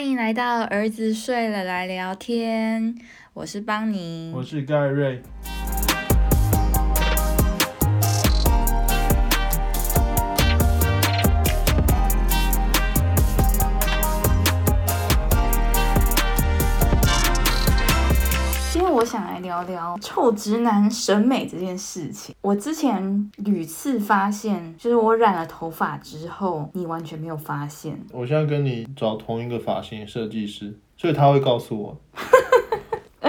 欢迎来到儿子睡了来聊天，我是邦尼，我是盖瑞。想来聊聊臭直男审美这件事情。我之前屡次发现，就是我染了头发之后，你完全没有发现。我现在跟你找同一个发型设计师，所以他会告诉我。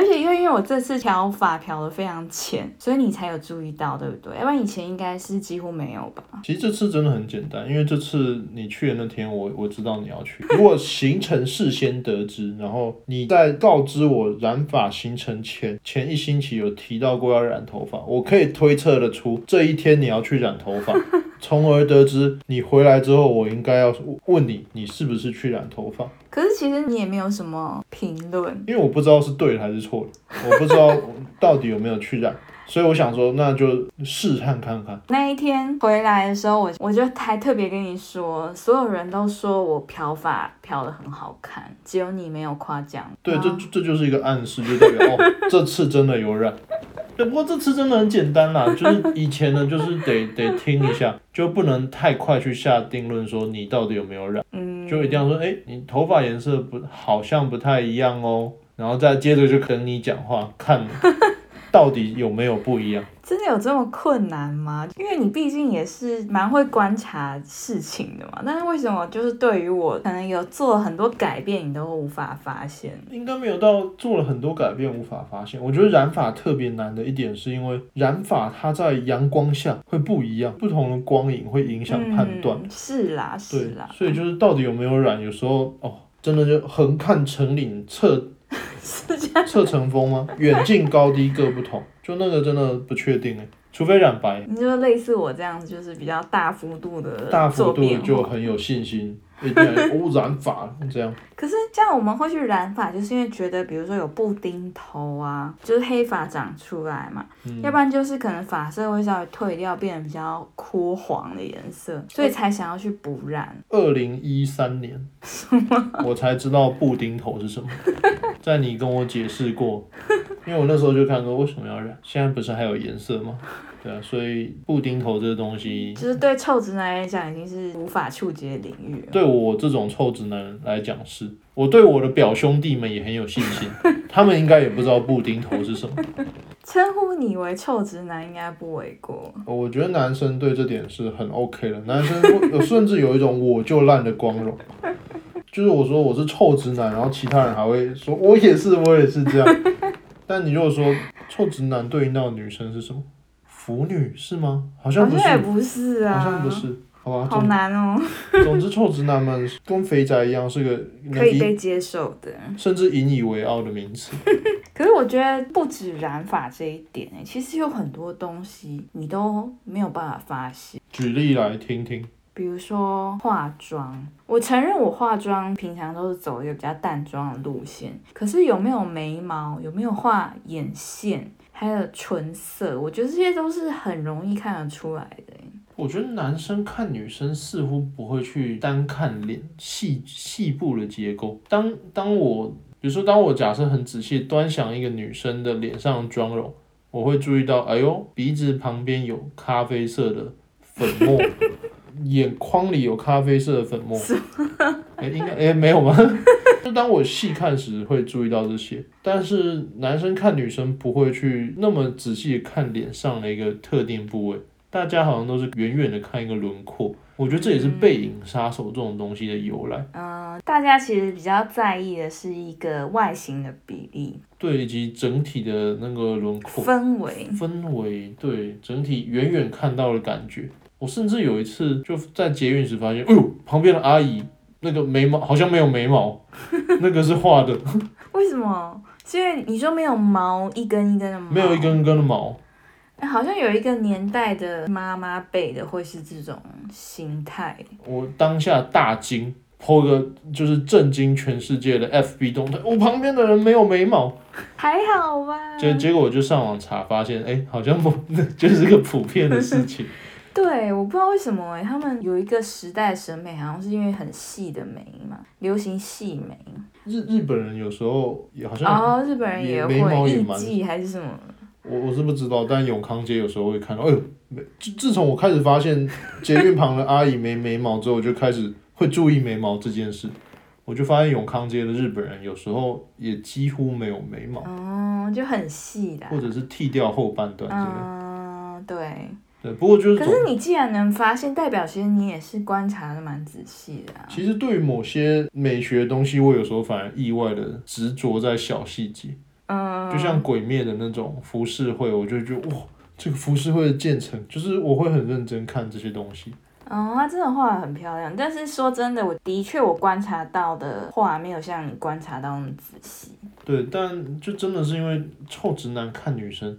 而且因为因为我这次漂发漂的非常浅，所以你才有注意到，对不对？要不然以前应该是几乎没有吧。其实这次真的很简单，因为这次你去的那天我我知道你要去，如果行程事先得知，然后你在告知我染发行程前前一星期有提到过要染头发，我可以推测得出这一天你要去染头发，从而得知你回来之后我应该要问你你是不是去染头发。可是其实你也没有什么评论，因为我不知道是对还是错的，我不知道到底有没有去染，所以我想说那就试探看看。那一天回来的时候，我我就还特别跟你说，所有人都说我漂发漂的很好看，只有你没有夸奖。对，这这就是一个暗示，就代表哦，这次真的有染。对，不过这次真的很简单啦，就是以前呢，就是得得听一下，就不能太快去下定论说你到底有没有染。嗯。就一定要说，哎，你头发颜色不好像不太一样哦，然后再接着就跟你讲话，看到底有没有不一样。真的有这么困难吗？因为你毕竟也是蛮会观察事情的嘛。但是为什么就是对于我可能有做了很多改变，你都无法发现？应该没有到做了很多改变无法发现。我觉得染发特别难的一点，是因为染发它在阳光下会不一样，不同的光影会影响判断。是啦，是啦。所以就是到底有没有染，有时候哦，真的就横看成岭侧。侧成峰吗？远近高低各不同，就那个真的不确定哎，除非染白。你就类似我这样子，就是比较大幅度的，大幅度就很有信心。一定要染发这样。可是这样我们会去染发，就是因为觉得，比如说有布丁头啊，就是黑发长出来嘛，要不然就是可能发色会稍微褪掉，变得比较枯黄的颜色，所以才想要去补染。二零一三年，我才知道布丁头是什么，在你跟我解释过，因为我那时候就看说为什么要染，现在不是还有颜色吗？对啊，所以布丁头这个东西，就是对臭直男来讲已经是无法触及的领域。对我这种臭直男来讲，是我对我的表兄弟们也很有信心，他们应该也不知道布丁头是什么。称呼你为臭直男应该不为过。我觉得男生对这点是很 OK 的，男生甚至有一种我就烂的光荣，就是我说我是臭直男，然后其他人还会说我也是，我也是这样。但你如果说臭直男对应到女生是什么？腐女是吗？好像不是，好像也不是啊，好像不是，好吧。好难哦。总之，臭直男们跟肥宅一样，是个可以被接受的，甚至引以为傲的名词。可是我觉得不止染发这一点诶，其实有很多东西你都没有办法发现。举例来听听。比如说化妆，我承认我化妆平常都是走一个比较淡妆的路线，可是有没有眉毛，有没有画眼线？还有唇色，我觉得这些都是很容易看得出来的。我觉得男生看女生似乎不会去单看脸细细部的结构。当当我比如说当我假设很仔细端详一个女生的脸上的妆容，我会注意到，哎呦，鼻子旁边有咖啡色的粉末，眼眶里有咖啡色的粉末。哎，应该哎没有吗？就当我细看时会注意到这些，但是男生看女生不会去那么仔细看脸上的一个特定部位，大家好像都是远远的看一个轮廓。我觉得这也是背影杀手这种东西的由来。嗯，大家其实比较在意的是一个外形的比例，对，以及整体的那个轮廓氛围，氛围，对，整体远远看到的感觉。我甚至有一次就在捷运时发现，哎呦，旁边的阿姨。那个眉毛好像没有眉毛，那个是画的。为什么？是因为你说没有毛，一根一根的毛。没有一根一根的毛。好像有一个年代的妈妈辈的会是这种心态。我当下大惊，破个就是震惊全世界的 FB 动态。我旁边的人没有眉毛，还好吧？结结果我就上网查，发现哎，好像不，就是个普遍的事情。对，我不知道为什么他们有一个时代审美，好像是因为很细的眉嘛，流行细眉。日日本人有时候也好像，哦，日本人也眉毛也蛮伎还是什么？我我是不知道，但永康街有时候会看到，哎呦，没自自从我开始发现捷运旁的阿姨没眉毛之后，我就开始会注意眉毛这件事。我就发现永康街的日本人有时候也几乎没有眉毛，哦，就很细的啊。或者是剃掉后半段之类的。嗯，对。对，不过就是可是你既然能发现，代表其实你也是观察的蛮仔细的啊。其实对于某些美学的东西，我有时候反而意外的执着在小细节，嗯，就像鬼灭的那种浮世绘，我就觉得哇，这个浮世绘的建成，就是我会很认真看这些东西。哦，他真的画的很漂亮，但是说真的，我的确我观察到的画没有像你观察到那么仔细。对，但就真的是因为臭直男看女生，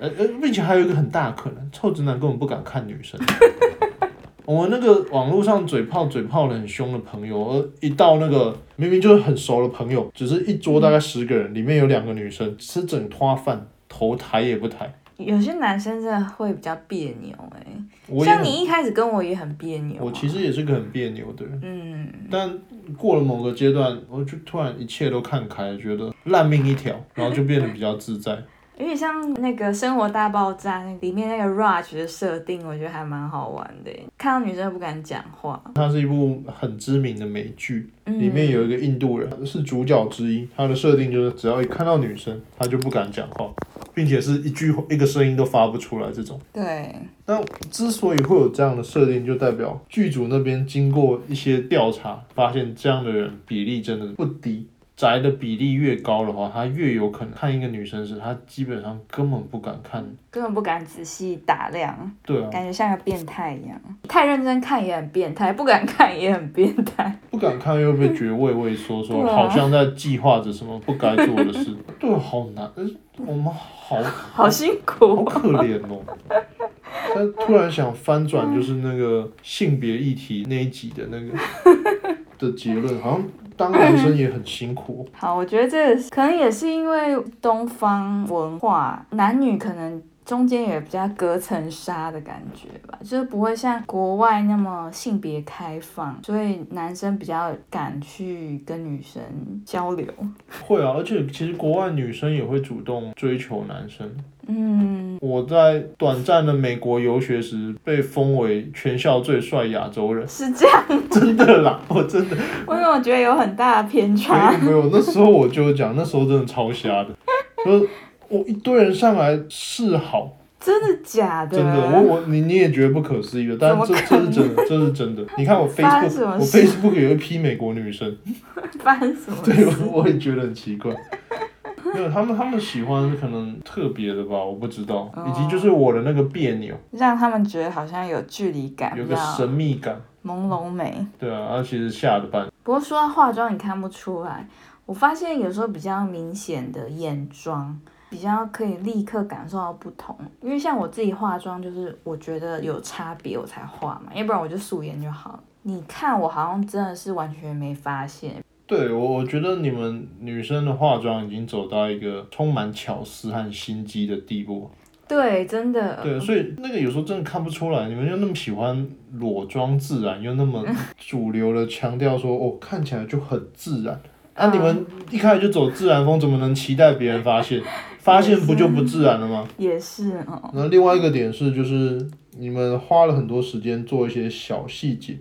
呃呃，并且还有一个很大的可能，臭直男根本不敢看女生。我们那个网络上嘴炮嘴炮的很凶的朋友，而一到那个明明就是很熟的朋友，只是一桌大概十个人，里面有两个女生，吃整托饭，头抬也不抬。有些男生真的会比较别扭哎、像你一开始跟我也很别扭、啊。我其实也是个很别扭的人，嗯，但过了某个阶段，我就突然一切都看开了，觉得烂命一条，然后就变得比较自在。有点像那个《生活大爆炸》那里面那个 Raj 的设定，我觉得还蛮好玩的欸。看到女生都不敢讲话，它是一部很知名的美剧，嗯里面有一个印度人是主角之一，他的设定就是只要一看到女生，他就不敢讲话，并且是一句一个声音都发不出来这种。对，那之所以会有这样的设定，就代表剧组那边经过一些调查，发现这样的人比例真的不低。宅的比例越高的话，他越有可能看一个女生时，他基本上根本不敢看。根本不敢仔细打量，对啊，感觉像个变态一样。太认真看也很变态，不敢看也很变态。不敢看又被觉得畏畏缩缩，啊好像在计划着什么不该做的事。对啊，好难，呃我们好 好辛苦好苦，可怜哦。但突然想翻转，就是那个性别议题那一集的那个 的结论，好像当男生也很辛苦。好，我觉得这个可能也是因为东方文化，男女可能中间也比较隔层纱的感觉吧，就是不会像国外那么性别开放，所以男生比较敢去跟女生交流。会啊，而且其实国外女生也会主动追求男生。嗯，我在短暂的美国游学时，被封为全校最帅亚洲人，是这样，真的啦，我真的。因为我觉得有很大的偏没差有。没有，那时候我就讲，那时候真的超瞎的，就是我一堆人上来示好，真的假的？真的，我我你你也觉得不可思议的，但这怎么可这是真的，这是真的。你看我 Facebook，我 Facebook 有一批美国女生，发生什么对我也觉得很奇怪。没有，他们他们喜欢可能特别的吧，我不知道，以及就是我的那个别扭，让他们觉得好像有距离感，有个神秘感，朦胧美。对啊，而其实吓得半。不过说到化妆，你看不出来。我发现有时候比较明显的眼妆，比较可以立刻感受到不同。因为像我自己化妆，就是我觉得有差别我才化嘛，要不然我就素颜就好了。你看我好像真的是完全没发现，对我，我觉得你们女生的化妆已经走到一个充满巧思和心机的地步。对，真的，对，所以那个有时候真的看不出来，你们又那么喜欢裸妆自然，又那么 主流的强调说哦，看起来就很自然。那、嗯你们一开始就走自然风，怎么能期待别人发现？发现不就不自然了吗？也是哦，那另外一个点是，就是你们花了很多时间做一些小细节，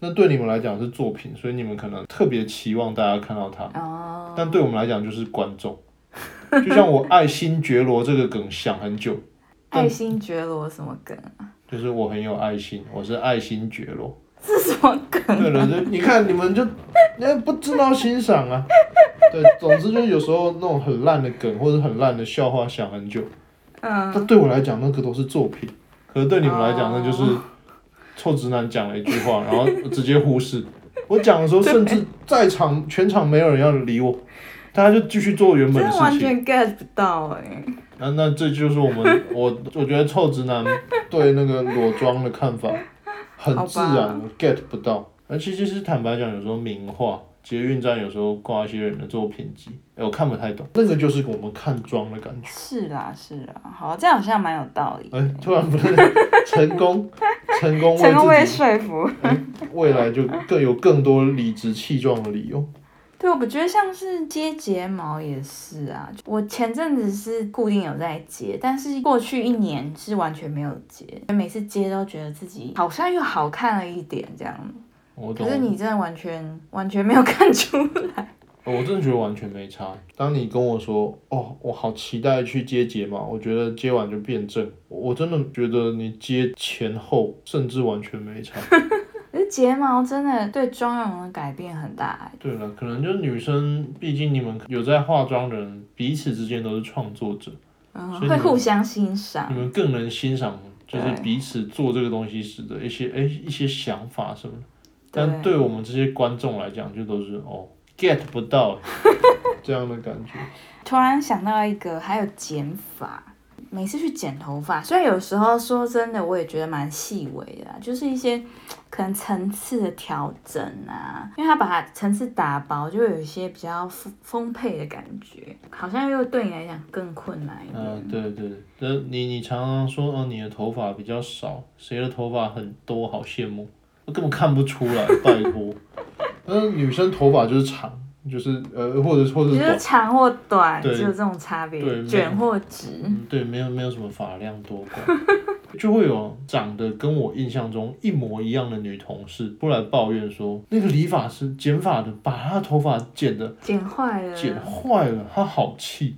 那对你们来讲是作品，所以你们可能特别期望大家看到它。哦，但对我们来讲就是观众，就像我爱新觉罗这个梗想很久，爱新觉罗什么梗啊？就是我很有爱心，我是爱新觉罗。这是什么梗？对了，就你看你们就你还不知道欣赏啊。对，总之就是有时候那种很烂的梗或者很烂的笑话想很久，嗯，但对我来讲那个都是作品，可是对你们来讲那就是哦臭直男讲了一句话，然后直接忽视。我讲的时候，甚至在场全场没有人要理我，大家就继续做原本的事情完。全 get 不到哎、那那这就是我们 我我觉得臭直男对那个裸妆的看法很自然我，get 不到。而其实是坦白讲，有时候名画捷运站有时候挂一些人的作品集，哎，我看不太懂。那个就是我们看妆的感觉。是啦是啦，好，这样好像蛮有道理。哎，突然不是成功，成功成功被为自己说服，未来就更有更多理直气壮的理由。对，我觉得像是接睫毛也是啊。我前阵子是固定有在接，但是过去一年是完全没有接，每次接都觉得自己好像又好看了一点这样。我懂可。是你真的完全完全没有看出来。我真的觉得完全没差。当你跟我说，哦，我好期待去接睫毛，我觉得接完就变正，我真的觉得你接前后甚至完全没差。可是睫毛真的对妆容的改变很大欸。对了，可能就是女生，毕竟你们有在化妆的人，彼此之间都是创作者，会互相欣赏你。们更能欣赏就是彼此做这个东西时的一些哎一些想法什么的。但对我们这些观众来讲，就都是哦 get 不到 这样的感觉。突然想到一个，还有剪发。每次去剪头发，虽然有时候说真的，我也觉得蛮细微的啊，就是一些可能层次的调整啊，因为它把它层次打薄，就会有一些比较丰丰沛的感觉，好像又对你来讲更困难一点。嗯，对对，那你你常常说，哦，你的头发比较少，谁的头发很多，好羡慕，我根本看不出来，拜托。嗯，女生头发就是长，就是呃，或者或者就是长或短，对只有这种差别对，卷或直。嗯，对，没有没有什么发量多寡，就会有长得跟我印象中一模一样的女同事过来抱怨说，那个理发师剪发的把她的头发剪的剪坏了。剪坏了，她好气。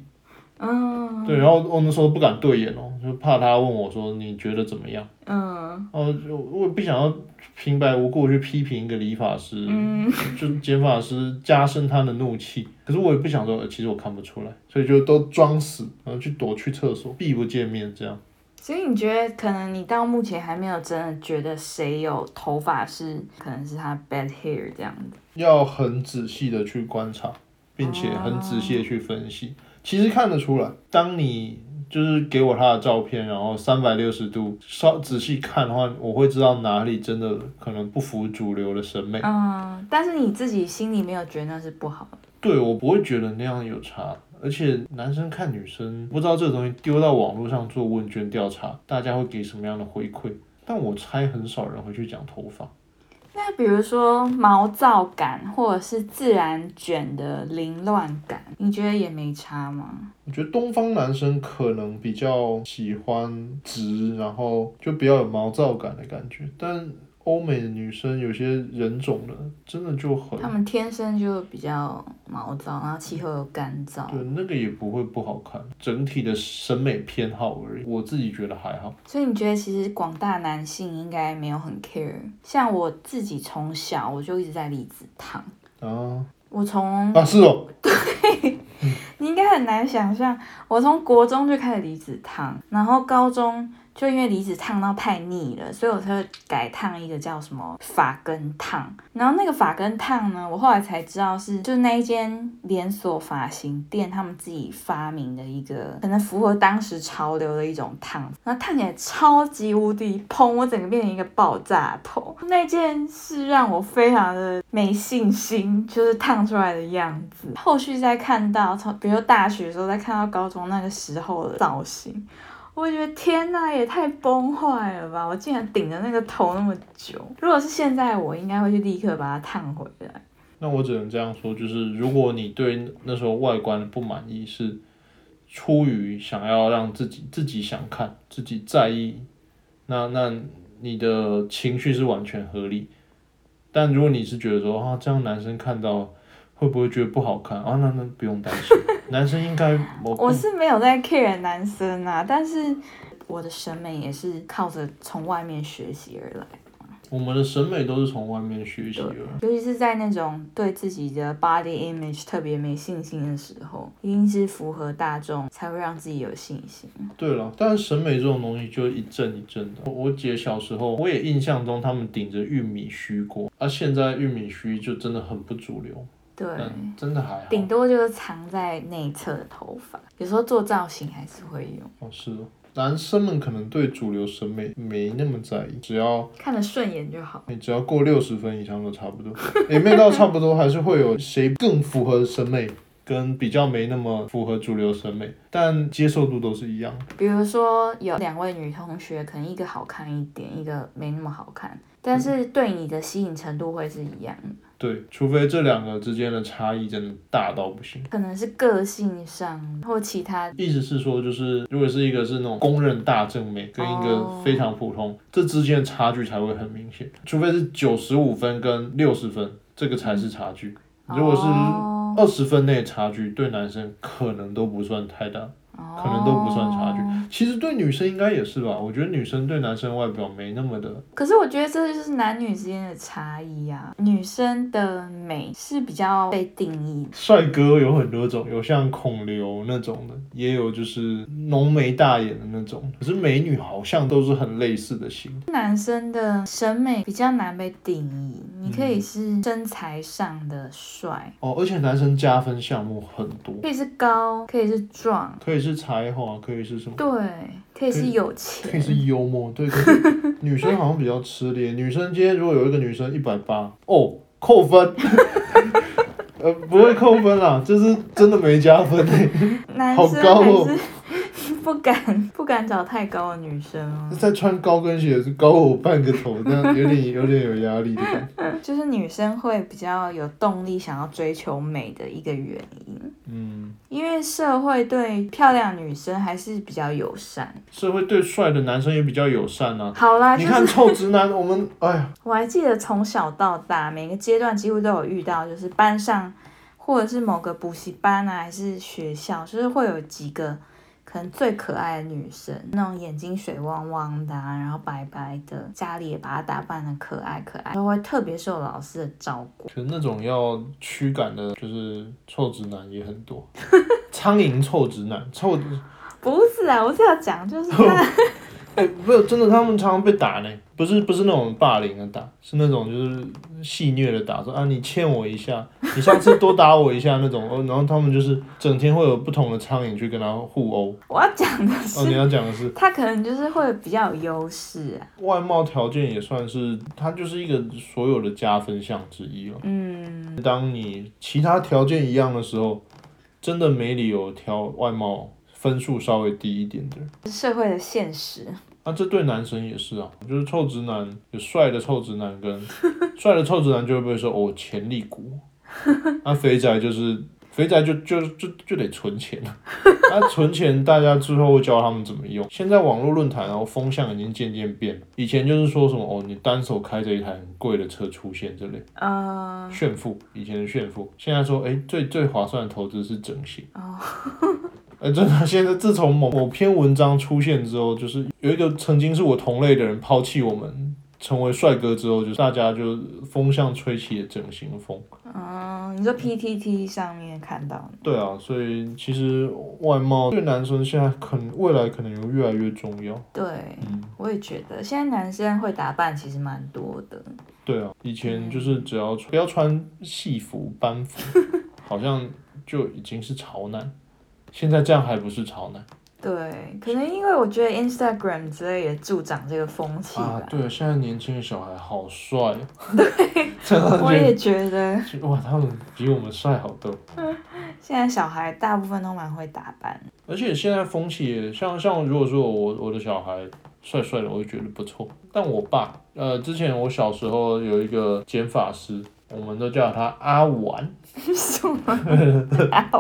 嗯对，然后我那时候不敢对眼哦，就怕他问我说你觉得怎么样。嗯哦，就我也不想要平白无故去批评一个理发师，嗯，就剪发师加深他的怒气。可是我也不想说，呃其实我看不出来，所以就都装死，然后去躲去厕所，避不见面这样。所以你觉得可能你到目前还没有真的觉得谁有头发是可能是他 bad hair 这样的。要很仔细的去观察，并且很仔细的去分析。其实看得出来，当你就是给我他的照片，然后三百六十度稍仔细看的话，我会知道哪里真的可能不符主流的审美。嗯，但是你自己心里没有觉得那是不好的。对我不会觉得那样有差，而且男生看女生，不知道这个东西丢到网络上做问卷调查，大家会给什么样的回馈？但我猜很少人会去讲头发。那比如说毛躁感，或者是自然卷的凌乱感，你觉得也没差吗？我觉得东方男生可能比较喜欢直，然后就比较有毛躁感的感觉，但欧美的女生有些人种的真的就很她们天生就比较毛躁，然后气候又干燥，对，那个也不会不好看，整体的审美偏好而已。我自己觉得还好。所以你觉得其实广大男性应该没有很 care。像我自己从小我就一直在离子烫，啊我从啊是哦，对你应该很难想象，我从国中就开始离子烫，然后高中就因为离子烫到太腻了，所以我才改烫一个叫什么发根烫。然后那个发根烫呢，我后来才知道是就是那一间连锁发型店他们自己发明的一个，可能符合当时潮流的一种烫，然后烫起来超级无敌砰，我整个变成一个爆炸头。那件事让我非常的没信心，就是烫出来的样子。后续再看到从比如大学的时候，再看到高中那个时候的造型。我觉得天呐，也太崩坏了吧！我竟然顶着那个头那么久。如果是现在，我应该会去立刻把它烫回来。那我只能这样说，就是如果你对那时候外观不满意，是出于想要让自己自己想看、自己在意，那那你的情绪是完全合理。但如果你是觉得说啊，这样男生看到会不会觉得不好看啊？那那不用担心，男生应该我我是没有在 care 男生啊，但是我的审美也是靠着从外面学习而来。我们的审美都是从外面学习的。尤其是在那种对自己的 body image 特别没信心的时候，一定是符合大众才会让自己有信心。对了，但是审美这种东西就一阵一阵的。我我姐小时候，我也印象中他们顶着玉米须过，而、现在玉米须就真的很不主流，对，但真的还好。顶多就是藏在内侧的头发，有时候做造型还是会用，哦，是哦，男生们可能对主流审美没那么在意，只要看得顺眼就好。你只要过六十分以上都差不多，也没到差不多，还是会有谁更符合审美。跟比较没那么符合主流审美，但接受度都是一样。比如说有两位女同学，可能一个好看一点，一个没那么好看，但是对你的吸引程度会是一样的。对，除非这两个之间的差异真的大到不行。可能是个性上或其他。意思是说，就是如果是一个是那种公认大正妹，跟一个哦非常普通，这之间的差距才会很明显。除非是九十五分跟六十分，这个才是差距。如果是哦二十分内的差距，对男生可能都不算太大。可能都不算差距哦其实对女生应该也是吧，我觉得女生对男生外表没那么的，可是我觉得这就是男女之间的差异啊。女生的美是比较被定义的，帅哥有很多种，有像孔刘那种的，也有就是浓眉大眼的那种。可是美女好像都是很类似的型。男生的审美比较难被定义。你可嗯以是身材上的帅，哦，而且男生加分项目很多，可以是高，可以是壮，可以是才华，可以是什么，对，可以是有钱可以是。幽默。对，可是女生好像比较吃力。女生今天如果有一个女生一百八，哦，扣分。呃，不会扣分啦，就是真的没加分好高哦是不敢不敢找太高的女生哦。再穿高跟鞋是高我半个头，这样有点有点有压力的感觉。就是女生会比较有动力想要追求美的一个原因，嗯，因为社会对漂亮女生还是比较友善。社会对帅的男生也比较友善啊。好啦，就是你看臭直男，我们哎呀，我还记得从小到大每个阶段几乎都有遇到，就是班上或者是某个补习班啊，还是学校，就是会有几个可能最可爱的女生，那种眼睛水汪汪的、啊，然后白白的，家里也把她打扮的可爱可爱，都会特别受老师的照顾。可是那种要驱赶的，就是臭直男也很多。苍蝇臭直男，臭不是啊，我是要讲就是他 哎、不是真的，他们常常被打呢，不是不是那种霸凌的打，是那种就是戏虐的打，说啊你欠我一下，你下次多打我一下那种，哦，然后他们就是整天会有不同的苍蝇去跟他互殴。我要讲的是哦，你，要讲的是他可能就是会比较有优势啊。外貌条件也算是，他就是一个所有的加分项之一了。嗯，当你其他条件一样的时候，真的没理由挑外貌分数稍微低一点的人。社会的现实。那、这对男生也是啊，就是臭直男有帅的臭直男跟 帅的臭直男就会被说哦潜力股，那、肥宅就是肥宅就就就就得存钱啊，那、存钱大家之后会教他们怎么用。现在网络论坛然后风向已经渐渐变了，以前就是说什么哦你单手开着一台很贵的车出现这类。嗯、炫富，以前的炫富，现在说哎最最划算的投资是整形。哦，呃，真的，现在自从某某篇文章出现之后，就是有一个曾经是我同类的人抛弃我们，成为帅哥之后，就是大家就风向吹起了整形风。嗯，你说 PTT 上面看到的，对啊，所以其实外貌对男生现在可能未来可能有越来越重要。对，嗯，我也觉得现在男生会打扮其实蛮多的。对啊，以前就是只要穿不要穿戏服、班服，好像就已经是潮男。现在这样还不是潮男对，可能因为我觉得 Instagram 之类也助长这个风气吧。啊？对啊，现在年轻的小孩好帅哦。对，我也觉得哇，他们比我们帅好多。现在小孩大部分都蛮会打扮。而且现在风气也像像，如果说我我的小孩帅帅的，我就觉得不错。但我爸，呃，之前我小时候有一个剪发师，我们都叫他阿丸，什么？啊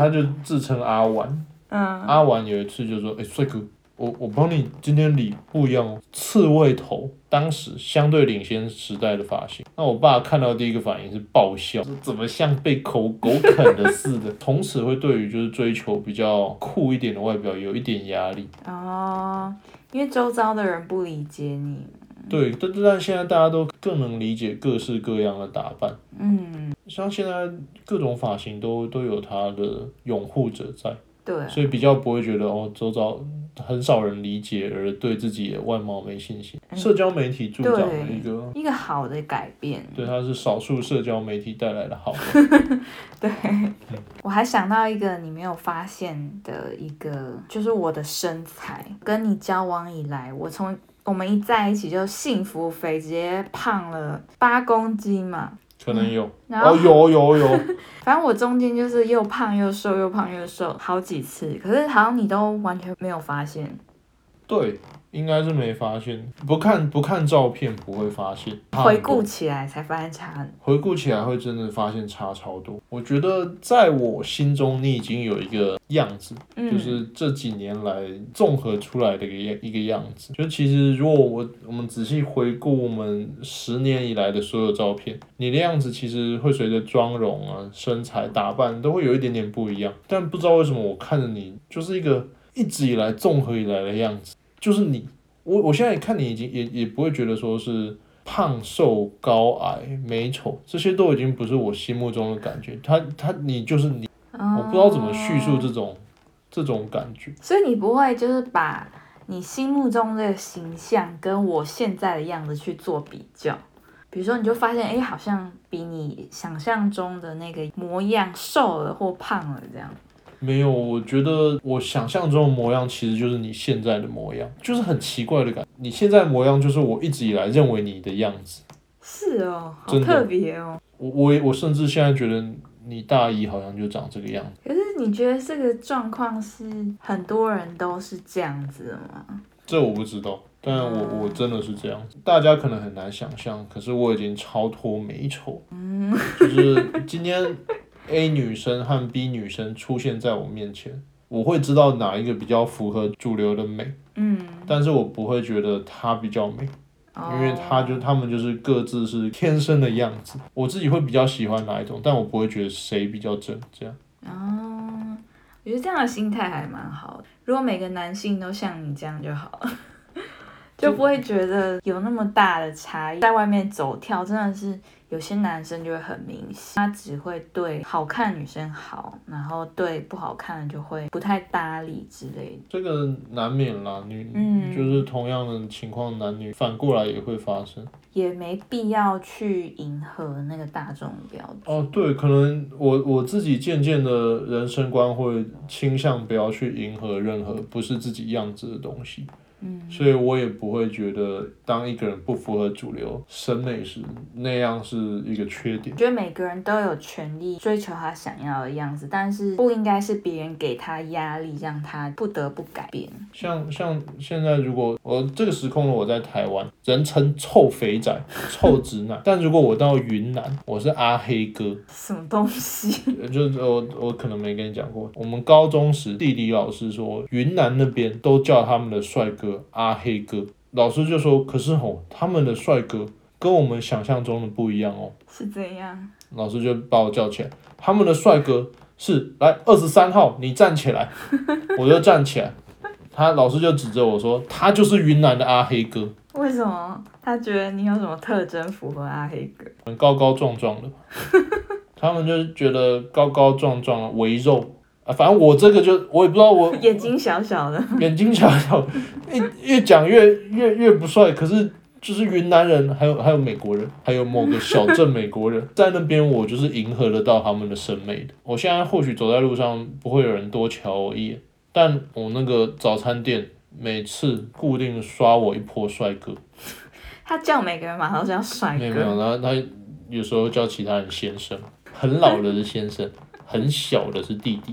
他就自称阿丸。嗯，阿丸有一次就说：“哎、帅哥，我我帮你今天理不一样哦，刺猬头，当时相对领先时代的发型。”那我爸看到第一个反应是爆笑，说怎么像被狗狗啃的似的。从此会对于就是追求比较酷一点的外表有一点压力。哦，因为周遭的人不理解你。对，但但现在大家都更能理解各式各样的打扮，嗯，像现在各种发型都都有它的拥护者在，对，所以比较不会觉得哦，周遭很少人理解而对自己的外貌没信心。嗯社交媒体助长了一个，一个好的改变。对，它是少数社交媒体带来的好。对，我还想到一个你没有发现的一个，就是我的身材。跟你交往以来，我从我们一在一起就幸福肥，直接胖了八公斤嘛。可能有然后哦，有有有，反正我中间就是又胖又瘦，又胖又瘦好几次，可是好像你都完全没有发现。对，应该是没发现，不看不看照片不会发现，回顾起来才发现差很回顾起来会真的发现差超多。我觉得在我心中，你已经有一个样子，嗯，就是这几年来综合出来的一个样一个样子。就其实如果我我们仔细回顾我们十年以来的所有照片，你的样子其实会随着妆容啊、身材打扮都会有一点点不一样。但不知道为什么我看着你就是一个一直以来综合以来的样子，就是你。我我现在看你已经也也不会觉得说是胖瘦高矮美丑这些都已经不是我心目中的感觉。他他你就是你，我不知道怎么叙述这哦种这种感觉。所以你不会就是把你心目中这个形象跟我现在的样子去做比较，比如说你就发现，哎，好像比你想象中的那个模样瘦了或胖了这样。没有，我觉得我想象中的模样其实就是你现在的模样，就是很奇怪的感觉。你现在模样就是我一直以来认为你的样子。是哦，好特别哦。我我也我甚至现在觉得你大一好像就长这个样子。可是你觉得这个状况是很多人都是这样子的吗？这我不知道，但我我真的是这样子，大家可能很难想象，可是我已经超脱美丑，嗯，就是今天 A 女生和 B 女生出现在我面前，我会知道哪一个比较符合主流的美，嗯，但是我不会觉得她比较美，哦因为她就她们就是各自是天生的样子，我自己会比较喜欢哪一种，但我不会觉得谁比较正这样。哦，我觉得这样的心态还蛮好的。如果每个男性都像你这样就好了，就不会觉得有那么大的差异。在外面走跳，真的是有些男生就会很明显，他只会对好看的女生好，然后对不好看的就会不太搭理之类的。这个难免啦，女、嗯就是同样的情况，男女反过来也会发生。也没必要去迎合那个大众标准。哦，对，可能我我自己渐渐的人生观会倾向不要去迎合任何不是自己样子的东西，嗯，所以我也不会觉得当一个人不符合主流审美时，那样是一个缺点我。觉得每个人都有权利追求他想要的样子，但是不应该是别人给他压力，让他不得不改变。像像现在，如果我这个时空的我在台湾，人称臭肥仔、臭直男，但如果我到云南，我是阿黑哥，什么东西？呃就是我我可能没跟你讲过，我们高中时地理老师说，云南那边都叫他们的帅哥阿黑哥，老师就说，可是吼，他们的帅哥跟我们想象中的不一样哦。是怎样？老师就把我叫起来，他们的帅哥是来二十三号，你站起来，我就站起来。他老师就指着我说，他就是云南的阿黑哥，为什么他觉得你有什么特征符合阿黑哥？很高高壮壮的，他们就是觉得高高壮壮围肉啊，反正我这个就我也不知道我眼睛小小的，眼睛小小，越越讲越越越不帅。可是就是云南人，还有还有美国人，还有某个小镇美国人，在那边我就是迎合得到他们的审美的。我现在或许走在路上不会有人多瞧我一眼，但我那个早餐店每次固定刷我一波帅哥，他叫每个人马上叫帅没有没有，哥。然后他有时候叫其他人先生，很老的是先生，很小的是弟弟。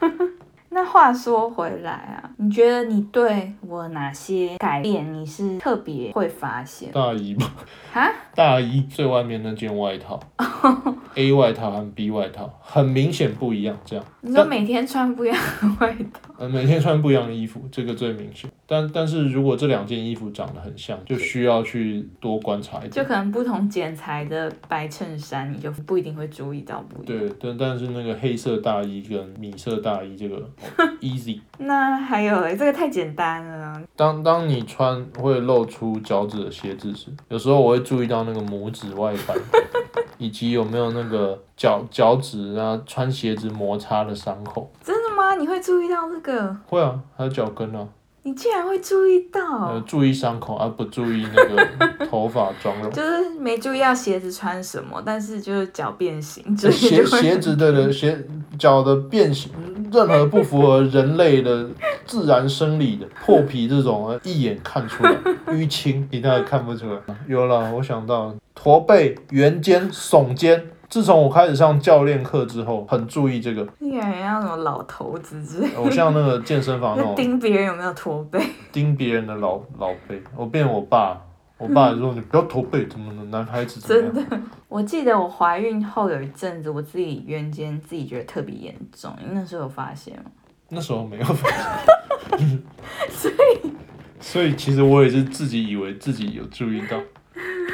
那话说回来啊，你觉得你对我哪些改变你是特别会发现？大衣吗，哈，大衣最外面那件外套，A 外套和 B 外套很明显不一样，这样，你说每天穿不一样的外套，呃，每天穿不一样的衣服，这个最明显。但但是如果这两件衣服长得很像，就需要去多观察一点。就可能不同剪裁的白衬衫，你就不一定会注意到不一样。对，但但是那个黑色大衣跟米色大衣这个 easy，那还有诶，这个太简单了啊。当当你穿会露出脚趾的鞋子时，有时候我会注意到那个拇指外翻，以及有没有那个脚脚趾啊穿鞋子摩擦的伤口。吗？你会注意到这个？会啊，还有脚跟啊，你竟然会注意呃，到？注意伤口而、不注意那个 头发妆容。就是没注意到鞋子穿什么，但是就是脚变形，所以鞋就会鞋子对的鞋脚的变形，任何不符合人类的自然生理的破皮这种，呃一眼看出来。淤青你大概看不出来。有了，我想到驼背、圆肩、耸肩、自从我开始上教练课之后，很注意这个。你感觉像什么老头子之类，我像那个健身房那种 盯别人有没有驼背。盯别人的老老背，我变我爸，我爸就说你不要驼背，怎么能男孩子怎么样？真的，我记得我怀孕后有一阵子，我自己原间自己觉得特别严重，你那时候有发现吗？那时候没有发现，所以所以其实我也是自己以为自己有注意到，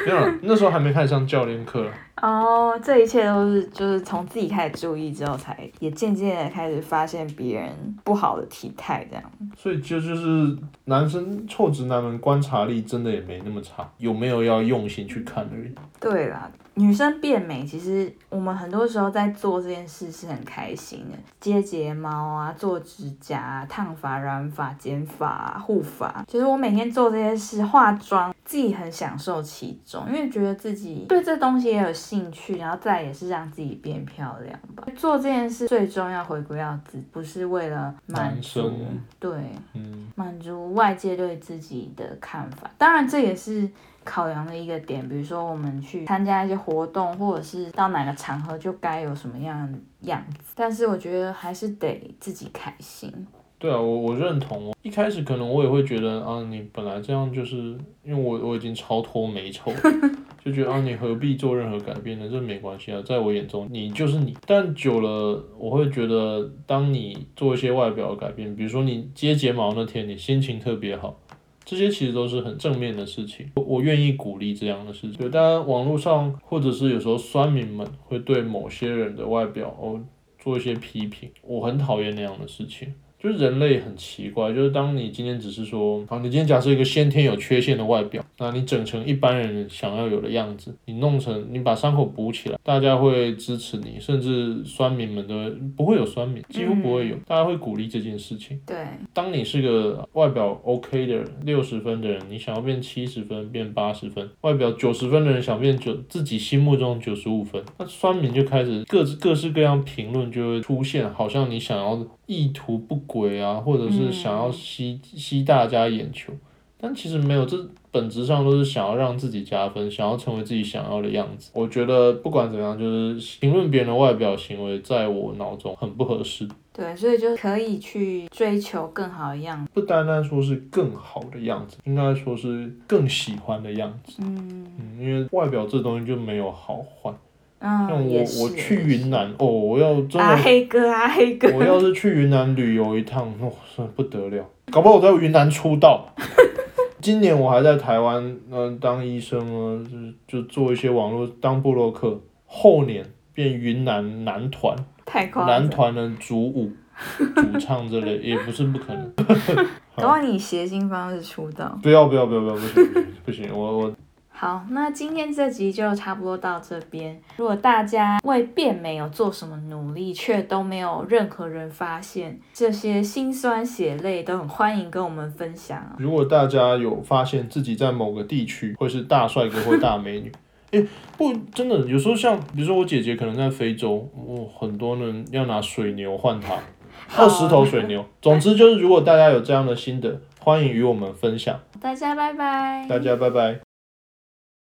没有，那时候还没开始上教练课啦。哦，这一切都是就是从自己开始注意之后，才也渐渐的开始发现别人不好的体态，这样。所以就就是男生臭直男们观察力真的也没那么差，有没有要用心去看而已。对啦，女生变美，其实我们很多时候在做这件事是很开心的，接睫毛啊，做指甲啊、烫发、染发、剪发啊、护发。其实我每天做这些事，化妆，自己很享受其中，因为觉得自己对这东西也有兴趣，然后再也是让自己变漂亮吧。做这件事最终要回归到自，不是为了满足生，对，嗯，满足外界对自己的看法。当然，这也是考量的一个点。比如说，我们去参加一些活动，或者是到哪个场合，就该有什么样样子。但是，我觉得还是得自己开心。对啊，我我认同。一开始可能我也会觉得啊，你本来这样就是因为我我已经超脱美丑，就觉得啊，你何必做任何改变呢？这没关系啊，在我眼中你就是你。但久了，我会觉得，当你做一些外表的改变，比如说你接睫毛那天，你心情特别好。这些其实都是很正面的事情，我我愿意鼓励这样的事情。对，当然网络上或者是有时候酸民们会对某些人的外表哦做一些批评，我很讨厌那样的事情。就是人类很奇怪，就是当你今天只是说，好，你今天假设一个先天有缺陷的外表，那你整成一般人想要有的样子，你弄成你把伤口补起来，大家会支持你，甚至酸民们都不会有酸民，几乎不会有，大家会鼓励这件事情。对，当你是个外表 OK 的人，六十分的人，你想要变七十分，变八十分；外表九十分的人想变九自己心目中九十五分，那酸民就开始各各式各样评论就会出现，好像你想要意图不轨啊，或者是想要吸吸大家眼球，但其实没有，这本质上都是想要让自己加分，想要成为自己想要的样子。我觉得不管怎样，就是评论别人的外表行为，在我脑中很不合适。对，所以就可以去追求更好的样子。不单单说是更好的样子，应该说是更喜欢的样子。嗯嗯，因为外表这东西就没有好坏。像嗯，我我去云南哦，我要真阿的，黑哥，阿黑哥，我要是去云南旅游一趟，哇、塞不得了，搞不好我在云南出道。今年我还在台湾，嗯、当医生啊，就是就做一些网络当布洛克。后年变云南男团，太夸张。男团的主舞、主唱之类，也不是不可能。搞不好你谐星方式出道。不要不要不要不要，不行不行，我我好，那今天这集就差不多到这边。如果大家为变美有做什么努力，却都没有任何人发现，这些辛酸血泪都很欢迎跟我们分享哦。如果大家有发现自己在某个地区会是大帅哥或大美女，诶，不，真的有时候像比如说我姐姐可能在非洲，哦，很多人要拿水牛换她，二十头水牛。总之就是，如果大家有这样的心得，欢迎与我们分享。大家拜拜。大家拜拜。